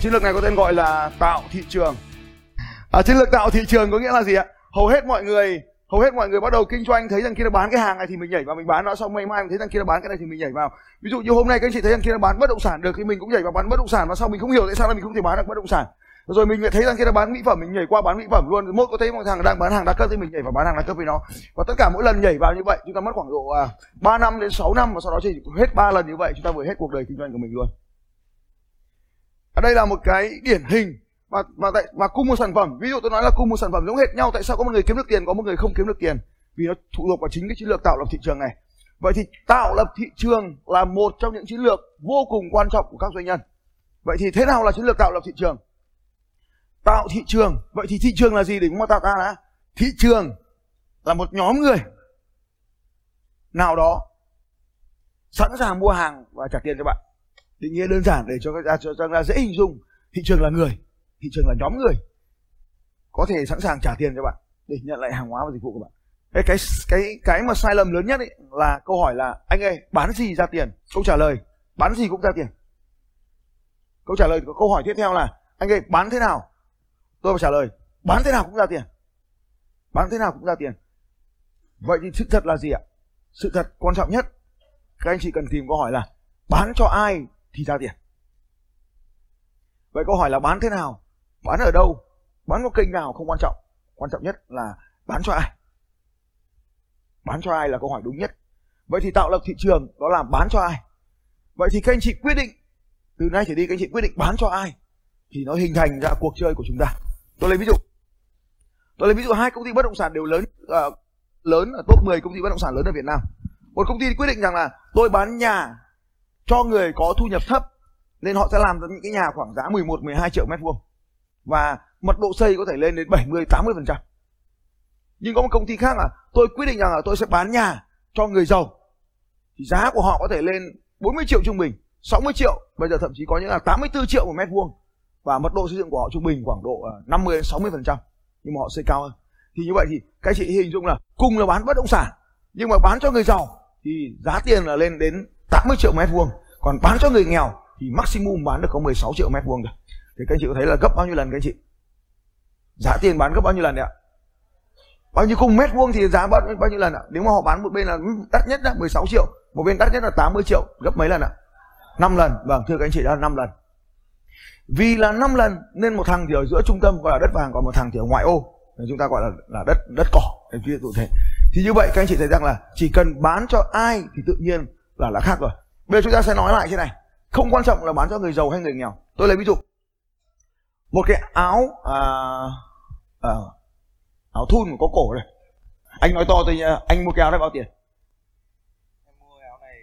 chiến lược này có tên gọi là tạo thị trường. À, chiến lược tạo thị trường có nghĩa là gì ạ? Hầu hết mọi người hầu hết mọi người bắt đầu kinh doanh thấy rằng kia nó bán cái hàng này thì mình nhảy vào mình bán nó xong ngày mai mình thấy rằng kia nó bán cái này thì mình nhảy vào. Ví dụ như hôm nay các anh chị thấy rằng kia nó bán bất động sản được thì mình cũng nhảy vào bán bất động sản và sau mình không hiểu tại sao là mình không thể bán được bất động sản. Rồi mình lại thấy rằng kia nó bán mỹ phẩm mình nhảy qua bán mỹ phẩm luôn. Mỗi có thấy một thằng đang bán hàng đa cấp thì mình nhảy vào bán hàng đa cấp với nó. Và tất cả mỗi lần nhảy vào như vậy chúng ta mất khoảng độ à, 3 năm đến 6 năm và sau đó chỉ hết ba lần như vậy chúng ta vừa hết cuộc đời kinh doanh của mình luôn ở đây là một cái điển hình và và tại và cùng một sản phẩm. Ví dụ tôi nói là cùng một sản phẩm giống hệt nhau, tại sao có một người kiếm được tiền, có một người không kiếm được tiền? Vì nó phụ thuộc vào chính cái chiến lược tạo lập thị trường này. Vậy thì tạo lập thị trường là một trong những chiến lược vô cùng quan trọng của các doanh nhân. Vậy thì thế nào là chiến lược tạo lập thị trường? Tạo thị trường. Vậy thì thị trường là gì? Để chúng ta tạo ra đã. Thị trường là một nhóm người nào đó sẵn sàng mua hàng và trả tiền cho bạn định nghĩa đơn giản để cho các cho, chúng ra dễ hình dung. Thị trường là người thị trường là nhóm người. Có thể sẵn sàng trả tiền cho bạn để nhận lại hàng hóa và dịch vụ của bạn. Cái cái cái cái mà sai lầm lớn nhất ấy là câu hỏi là anh ơi bán gì ra tiền? Câu trả lời bán gì cũng ra tiền. Câu trả lời của câu hỏi tiếp theo là anh ơi bán thế nào? Tôi phải trả lời bán thế nào cũng ra tiền. Bán thế nào cũng ra tiền. Vậy thì sự thật là gì ạ? Sự thật quan trọng nhất. Các anh chị cần tìm câu hỏi là bán cho ai thì ra tiền. Vậy câu hỏi là bán thế nào? Bán ở đâu? Bán có kênh nào không quan trọng. Quan trọng nhất là bán cho ai? Bán cho ai là câu hỏi đúng nhất. Vậy thì tạo lập thị trường đó là bán cho ai? Vậy thì các anh chị quyết định từ nay trở đi các anh chị quyết định bán cho ai thì nó hình thành ra cuộc chơi của chúng ta. Tôi lấy ví dụ. Tôi lấy ví dụ hai công ty bất động sản đều lớn uh, lớn ở top 10 công ty bất động sản lớn ở Việt Nam. Một công ty quyết định rằng là tôi bán nhà cho người có thu nhập thấp, nên họ sẽ làm ra những cái nhà khoảng giá 11 12 triệu mét vuông. Và mật độ xây có thể lên đến 70 80 phần trăm. Nhưng có một công ty khác là tôi quyết định rằng là tôi sẽ bán nhà cho người giàu. Thì giá của họ có thể lên 40 triệu trung bình 60 triệu, bây giờ thậm chí có những là 84 triệu một mét vuông. Và mật độ xây dựng của họ trung bình khoảng độ 50 đến 60 phần trăm. Nhưng mà họ xây cao hơn. Thì như vậy thì các chị hình dung là cùng là bán bất động sản, nhưng mà bán cho người giàu thì giá tiền là lên đến 80 triệu mét vuông. Còn bán cho người nghèo thì maximum bán được có 16 triệu mét vuông rồi. Thì các anh chị có thấy là gấp bao nhiêu lần các anh chị? Giá tiền bán gấp bao nhiêu lần đấy ạ? Bao nhiêu cùng mét vuông thì giá bao, bao nhiêu lần ạ? Nếu mà họ bán một bên là đắt nhất là 16 triệu. Một bên đắt nhất là 80 triệu gấp mấy lần ạ? 5 lần. Vâng thưa các anh chị đó là 5 lần. Vì là 5 lần nên một thằng thì ở giữa trung tâm gọi là đất vàng còn một thằng thì ở ngoại ô. Chúng ta gọi là là đất đất cỏ. Ví dụ thế thì như vậy các anh chị thấy rằng là chỉ cần bán cho ai thì tự nhiên là là khác rồi. Bây giờ chúng ta sẽ nói lại thế này. Không quan trọng là bán cho người giàu hay người nghèo. Tôi lấy ví dụ. Một cái áo à, à, áo thun có cổ này anh nói to tôi anh mua cái áo này bao tiền? Em mua áo này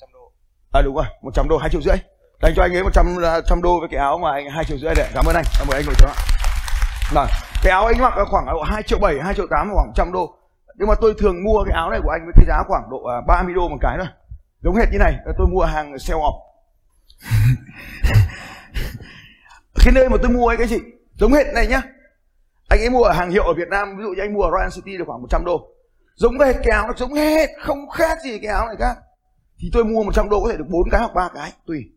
trăm đô. À đúng rồi. Một trăm đô hai triệu rưỡi. Dành cho anh ấy một trăm trăm đô với cái áo mà anh hai triệu rưỡi đấy cảm ơn anh. Cảm ơn anh ngồi chỗ vâng cái áo anh mặc khoảng độ hai triệu bảy hai triệu tám khoảng trăm đô. Nhưng mà tôi thường mua cái áo này của anh với cái giá khoảng độ 30 à, đô một cái thôi giống hệt như này, tôi mua hàng sale off. Cái nơi mà tôi mua ấy, cái gì? Giống hệt này nhá. Anh ấy mua ở hàng hiệu ở Việt Nam, ví dụ như anh mua ở Royal City được khoảng 100 đô. Giống hệt cái áo nó giống hệt, không khác gì cái áo này cả. Thì tôi mua 100 đô có thể được bốn cái hoặc ba cái, tùy.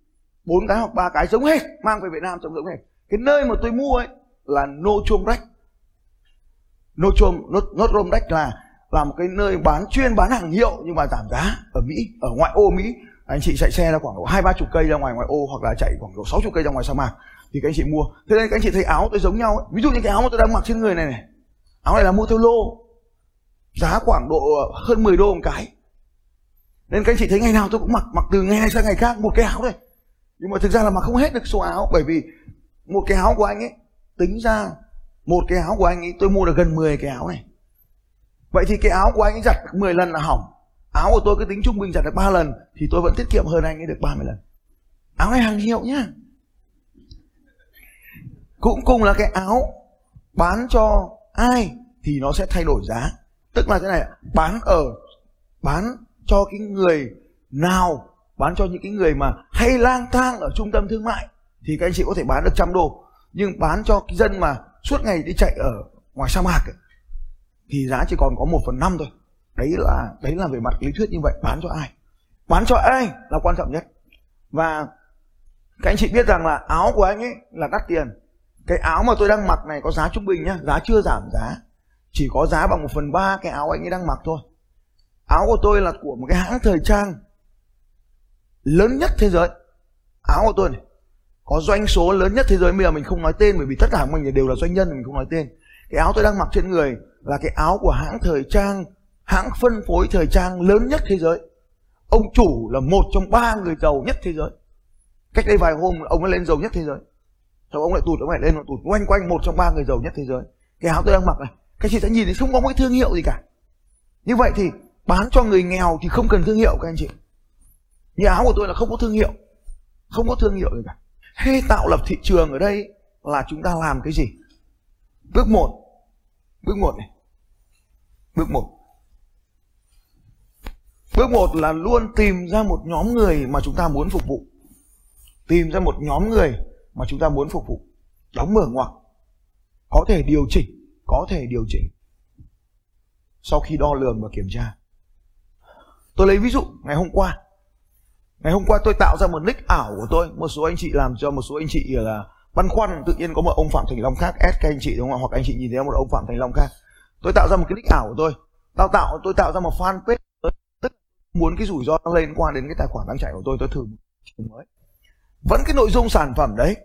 Bốn cái hoặc ba cái, giống hệt, mang về Việt Nam trông giống hệt. Cái nơi mà tôi mua ấy là Nochom Rec Nochom Nochom Rec là là một cái nơi bán chuyên bán hàng hiệu nhưng mà giảm giá ở Mỹ, ở ngoại ô Mỹ. Anh chị chạy xe ra khoảng độ hai, ba chục cây ra ngoài ngoại ô hoặc là chạy khoảng độ sáu chục cây ra ngoài sa mạc thì các anh chị mua. Thế nên các anh chị thấy áo tôi giống nhau ấy. ví dụ như cái áo mà tôi đang mặc trên người này này, áo này là mua theo lô, giá khoảng độ hơn 10 đô một cái. Nên các anh chị thấy ngày nào tôi cũng mặc mặc từ ngày này sang ngày khác một cái áo thôi. Nhưng mà thực ra là mặc không hết được số áo bởi vì một cái áo của anh ấy, tính ra một cái áo của anh ấy tôi mua được gần 10 cái áo này vậy thì cái áo của anh ấy giặt 10 lần là hỏng. Áo của tôi cứ tính trung bình giặt được 3 lần thì tôi vẫn tiết kiệm hơn anh ấy được 30 lần. Áo này hàng hiệu nhá. Cũng cùng là cái áo bán cho ai thì nó sẽ thay đổi giá. Tức là thế này bán ở bán cho cái người nào bán cho những cái người mà hay lang thang ở trung tâm thương mại thì các anh chị có thể bán được trăm đô. Nhưng bán cho cái dân mà suốt ngày đi chạy ở ngoài sa mạc ấy, thì giá chỉ còn có một phần năm thôi. Đấy là đấy là về mặt lý thuyết như vậy. Bán cho ai? Bán cho ai là quan trọng nhất. Và các anh chị biết rằng là áo của anh ấy là đắt tiền. Cái áo mà tôi đang mặc này có giá trung bình nhá. Giá chưa giảm giá. Chỉ có giá bằng một phần ba cái áo anh ấy đang mặc thôi. Áo của tôi là của một cái hãng thời trang lớn nhất thế giới. Áo của tôi này, có doanh số lớn nhất thế giới. Bây giờ mình không nói tên bởi vì tất cả mình đều là doanh nhân, mình không nói tên cái áo tôi đang mặc trên người là cái áo của hãng thời trang, hãng phân phối thời trang lớn nhất thế giới. Ông chủ là một trong ba người giàu nhất thế giới. Cách đây vài hôm, ông ấy lên giàu nhất thế giới. Sau ông lại tụt, ông lại lên tụt. Quanh quanh một trong ba người giàu nhất thế giới. Cái áo tôi đang mặc này, các chị sẽ nhìn thấy không có một cái thương hiệu gì cả. Như vậy thì bán cho người nghèo thì không cần thương hiệu, các anh chị. Như áo của tôi là không có thương hiệu, không có thương hiệu gì cả. Hay tạo lập thị trường ở đây là chúng ta làm cái gì? Bước một. Bước một này. Bước một. Bước một là luôn tìm ra một nhóm người mà chúng ta muốn phục vụ. Tìm ra một nhóm người mà chúng ta muốn phục vụ. Đóng mở ngoặc. Có thể điều chỉnh, có thể điều chỉnh. Sau khi đo lường và kiểm tra. Tôi lấy ví dụ, ngày hôm qua. Ngày hôm qua tôi tạo ra một nick ảo của tôi. Một số anh chị làm cho, một số anh chị là băn khoăn, tự nhiên có một ông phạm thành long khác ép các anh chị đúng không hoặc anh chị nhìn thấy một ông phạm thành long khác. Tôi tạo ra một cái nick ảo của tôi. Tao tạo, tôi tạo ra một fanpage tức muốn cái rủi ro nó liên quan đến cái tài khoản đang chạy của tôi tôi thử mới. Vẫn cái nội dung sản phẩm đấy.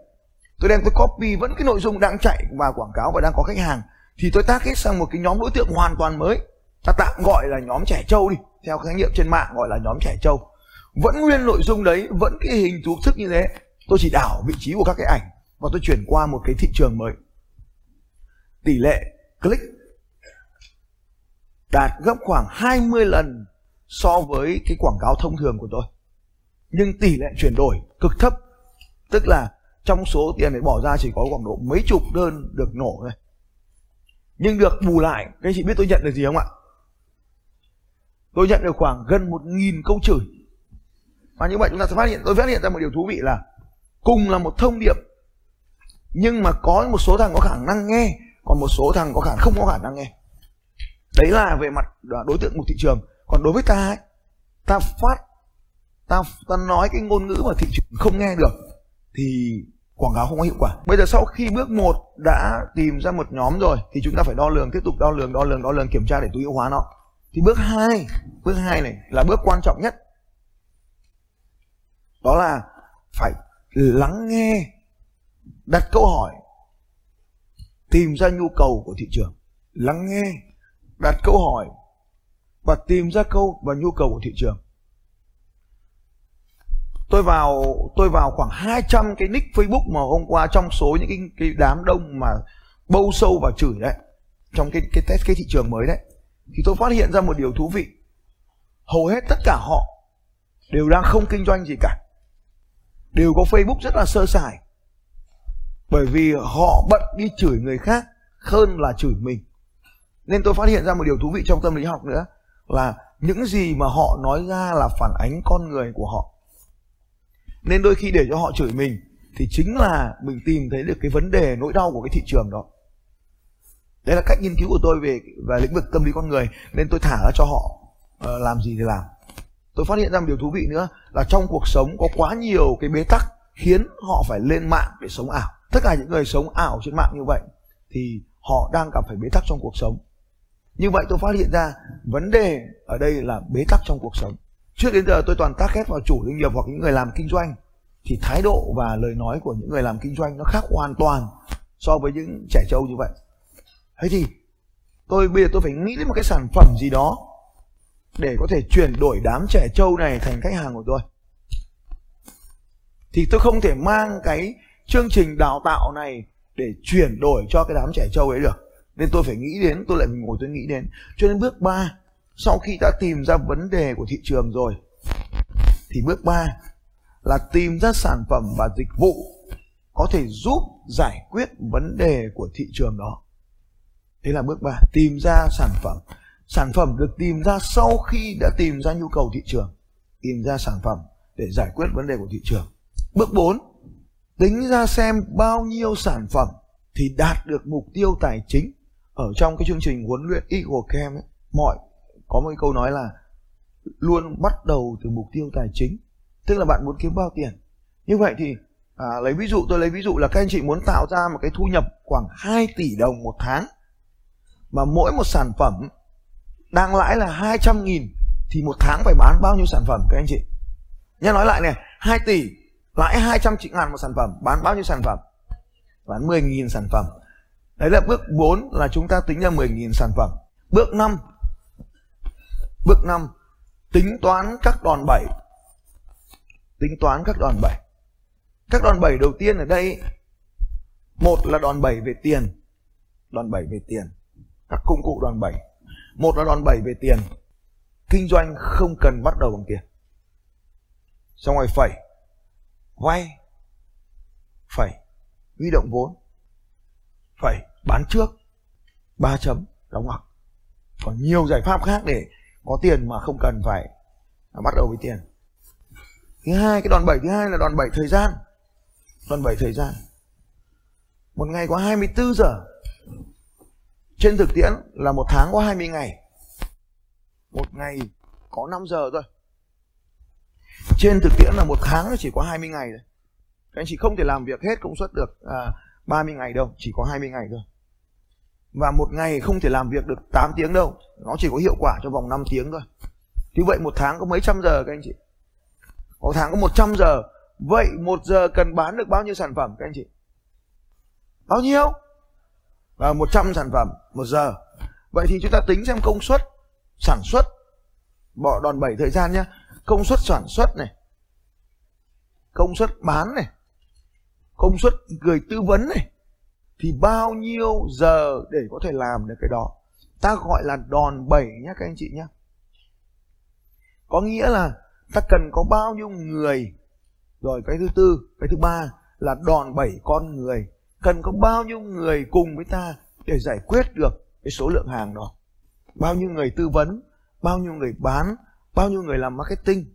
Tôi đem tôi copy vẫn cái nội dung đang chạy và quảng cáo và đang có khách hàng. Thì tôi tác hết sang một cái nhóm đối tượng hoàn toàn mới. Ta tạm gọi là nhóm trẻ trâu đi. Theo khái niệm trên mạng gọi là nhóm trẻ trâu. Vẫn nguyên nội dung đấy, vẫn cái hình thú thức như thế. Tôi chỉ đảo vị trí của các cái ảnh và tôi chuyển qua một cái thị trường mới. Tỷ lệ click đạt gấp khoảng 20 lần so với cái quảng cáo thông thường của tôi. Nhưng tỷ lệ chuyển đổi cực thấp, tức là trong số tiền để bỏ ra chỉ có khoảng độ mấy chục đơn được nổ thôi. Nhưng được bù lại, các anh chị biết tôi nhận được gì không ạ? Tôi nhận được khoảng gần một nghìn câu chửi. Và như vậy chúng ta sẽ phát hiện, tôi phát hiện ra một điều thú vị là cùng là một thông điệp nhưng mà có một số thằng có khả năng nghe còn một số thằng có khả năng không có khả năng nghe. Đấy là về mặt đối tượng một thị trường. Còn đối với ta ấy, ta phát ta ta nói cái ngôn ngữ mà thị trường không nghe được thì quảng cáo không có hiệu quả. Bây giờ sau khi bước một đã tìm ra một nhóm rồi thì chúng ta phải đo lường tiếp tục đo lường đo lường đo lường kiểm tra để tối ưu hóa nó. Thì bước hai bước hai này là bước quan trọng nhất. Đó là phải lắng nghe đặt câu hỏi tìm ra nhu cầu của thị trường. Lắng nghe đặt câu hỏi và tìm ra câu và nhu cầu của thị trường. Tôi vào tôi vào khoảng 200 cái nick Facebook mà hôm qua trong số những cái, cái đám đông mà bâu sâu và chửi đấy trong cái cái test cái thị trường mới đấy thì tôi phát hiện ra một điều thú vị. Hầu hết tất cả họ đều đang không kinh doanh gì cả. Đều có Facebook rất là sơ sài bởi vì họ bận đi chửi người khác hơn là chửi mình. Nên tôi phát hiện ra một điều thú vị trong tâm lý học nữa là những gì mà họ nói ra là phản ánh con người của họ. Nên đôi khi để cho họ chửi mình thì chính là mình tìm thấy được cái vấn đề nỗi đau của cái thị trường đó. Đấy là cách nghiên cứu của tôi về về lĩnh vực tâm lý con người nên tôi thả ra cho họ uh, làm gì thì làm. Tôi phát hiện ra một điều thú vị nữa là trong cuộc sống có quá nhiều cái bế tắc khiến họ phải lên mạng để sống ảo tất cả những người sống ảo trên mạng như vậy thì họ đang gặp phải bế tắc trong cuộc sống. Như vậy tôi phát hiện ra vấn đề ở đây là bế tắc trong cuộc sống. Trước đến giờ tôi toàn tác khét vào chủ doanh nghiệp hoặc những người làm kinh doanh, thì thái độ và lời nói của những người làm kinh doanh nó khác hoàn toàn so với những trẻ trâu như vậy. Thế thì tôi, bây giờ tôi phải nghĩ đến một cái sản phẩm gì đó để có thể chuyển đổi đám trẻ trâu này thành khách hàng của tôi. Thì tôi không thể mang cái chương trình đào tạo này để chuyển đổi cho cái đám trẻ trâu ấy được. Nên tôi phải nghĩ đến, tôi lại ngồi tôi nghĩ đến. Cho nên bước 3 sau khi đã tìm ra vấn đề của thị trường rồi, thì bước 3 là tìm ra sản phẩm và dịch vụ có thể giúp giải quyết vấn đề của thị trường đó. Thế là bước 3 tìm ra sản phẩm. Sản phẩm được tìm ra sau khi đã tìm ra nhu cầu thị trường. Tìm ra sản phẩm để giải quyết vấn đề của thị trường. Bước 4 tính ra xem bao nhiêu sản phẩm thì đạt được mục tiêu tài chính. Ở trong cái chương trình huấn luyện Eagle Camp ấy, mọi có một câu nói là luôn bắt đầu từ mục tiêu tài chính. Tức là bạn muốn kiếm bao tiền. Như vậy thì à, lấy ví dụ tôi lấy ví dụ là các anh chị muốn tạo ra một cái thu nhập khoảng 2 tỷ đồng một tháng. Mà mỗi một sản phẩm đang lãi là 200 nghìn thì một tháng phải bán bao nhiêu sản phẩm các anh chị? Nhé nói lại này 2 tỷ lãi 200 triệu ngàn một sản phẩm, bán bao nhiêu sản phẩm? Bán 10.000 sản phẩm. Đấy là bước 4 là chúng ta tính ra 10.000 sản phẩm. Bước 5 bước 5 tính toán các đòn bẩy. Tính toán các đòn bẩy. Các đòn bẩy đầu tiên ở đây, một là đòn bẩy về tiền. Đòn bẩy về tiền. Các công cụ đòn bẩy. Một là đòn bẩy về tiền. Kinh doanh không cần bắt đầu bằng tiền. Xong rồi phẩy vay. Phẩy huy động vốn. Phẩy bán trước. Ba chấm đóng ngoặc. Còn nhiều giải pháp khác để có tiền mà không cần phải bắt đầu với tiền. Thứ hai, cái đòn bẩy thứ hai là đòn bẩy thời gian. Đòn bẩy thời gian. Một ngày có 24 giờ. Trên thực tiễn là một tháng có 20 ngày. Một ngày có 5 giờ thôi trên thực tiễn là một tháng nó chỉ có 20 ngày thôi. Các anh chị không thể làm việc hết công suất được à, 30 ngày đâu chỉ có 20 ngày thôi. Và một ngày không thể làm việc được 8 tiếng đâu nó chỉ có hiệu quả cho vòng 5 tiếng thôi. Như vậy một tháng có mấy trăm giờ các anh chị? Một tháng có 100 giờ. Vậy một giờ cần bán được bao nhiêu sản phẩm các anh chị? Bao nhiêu? Và 100 sản phẩm một giờ. Vậy thì chúng ta tính xem công suất sản xuất. Bỏ đòn bẩy thời gian nhé công suất sản xuất này. Công suất bán này. Công suất người tư vấn này. Thì bao nhiêu giờ để có thể làm được cái đó? Ta gọi là đòn bẩy nhé các anh chị nhé có nghĩa là ta cần có bao nhiêu người. Rồi cái thứ tư, cái thứ ba là đòn bẩy con người. Cần có bao nhiêu người cùng với ta để giải quyết được cái số lượng hàng đó? Bao nhiêu người tư vấn, bao nhiêu người bán bao nhiêu người làm marketing?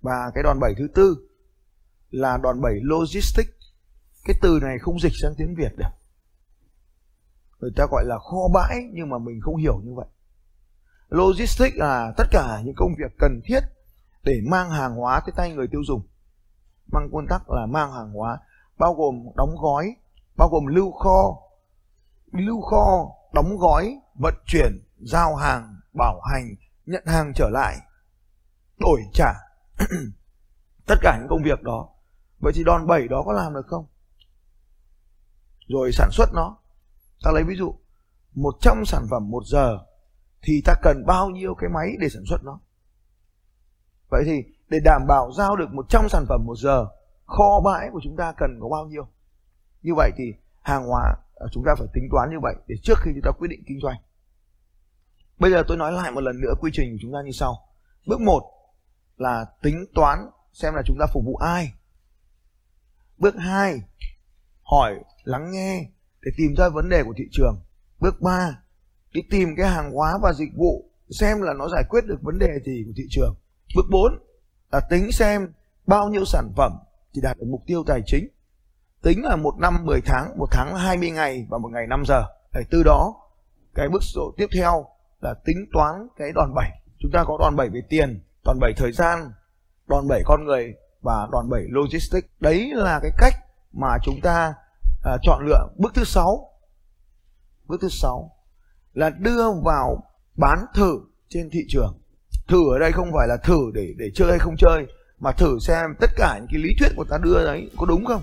Và cái đòn bẩy thứ tư là đòn bẩy logistics. Cái từ này không dịch sang tiếng việt được. Người ta gọi là kho bãi, nhưng mà mình không hiểu như vậy. Logistics là tất cả những công việc cần thiết để mang hàng hóa tới tay người tiêu dùng. Mang quân tắc là mang hàng hóa, bao gồm đóng gói, bao gồm lưu kho. Lưu kho, đóng gói, vận chuyển, giao hàng, bảo hành nhận hàng trở lại, đổi trả tất cả những công việc đó. Vậy thì đòn bẩy đó có làm được không? Rồi sản xuất nó. Ta lấy ví dụ 100 sản phẩm một giờ thì ta cần bao nhiêu cái máy để sản xuất nó? Vậy thì để đảm bảo giao được 100 sản phẩm một giờ, kho bãi của chúng ta cần có bao nhiêu? Như vậy thì hàng hóa à, chúng ta phải tính toán như vậy để trước khi chúng ta quyết định kinh doanh bây giờ tôi nói lại một lần nữa quy trình của chúng ta như sau. Bước 1 là tính toán xem là chúng ta phục vụ ai. Bước 2 hỏi, lắng nghe để tìm ra vấn đề của thị trường. Bước 3 đi tìm cái hàng hóa và dịch vụ xem là nó giải quyết được vấn đề gì của thị trường. Bước 4 là tính xem bao nhiêu sản phẩm thì đạt được mục tiêu tài chính. Tính là một năm 10 tháng, một tháng là 20 ngày và một ngày 5 giờ. Để từ đó, cái bước số tiếp theo là tính toán cái đòn bẩy. Chúng ta có đòn bẩy về tiền đòn bẩy thời gian đòn bẩy con người và đòn bẩy logistics. Đấy là cái cách mà chúng ta à, chọn lựa. Bước thứ sáu bước thứ sáu là đưa vào bán thử trên thị trường. Thử ở đây không phải là thử để để chơi hay không chơi mà thử xem tất cả những cái lý thuyết của ta đưa đấy có đúng không?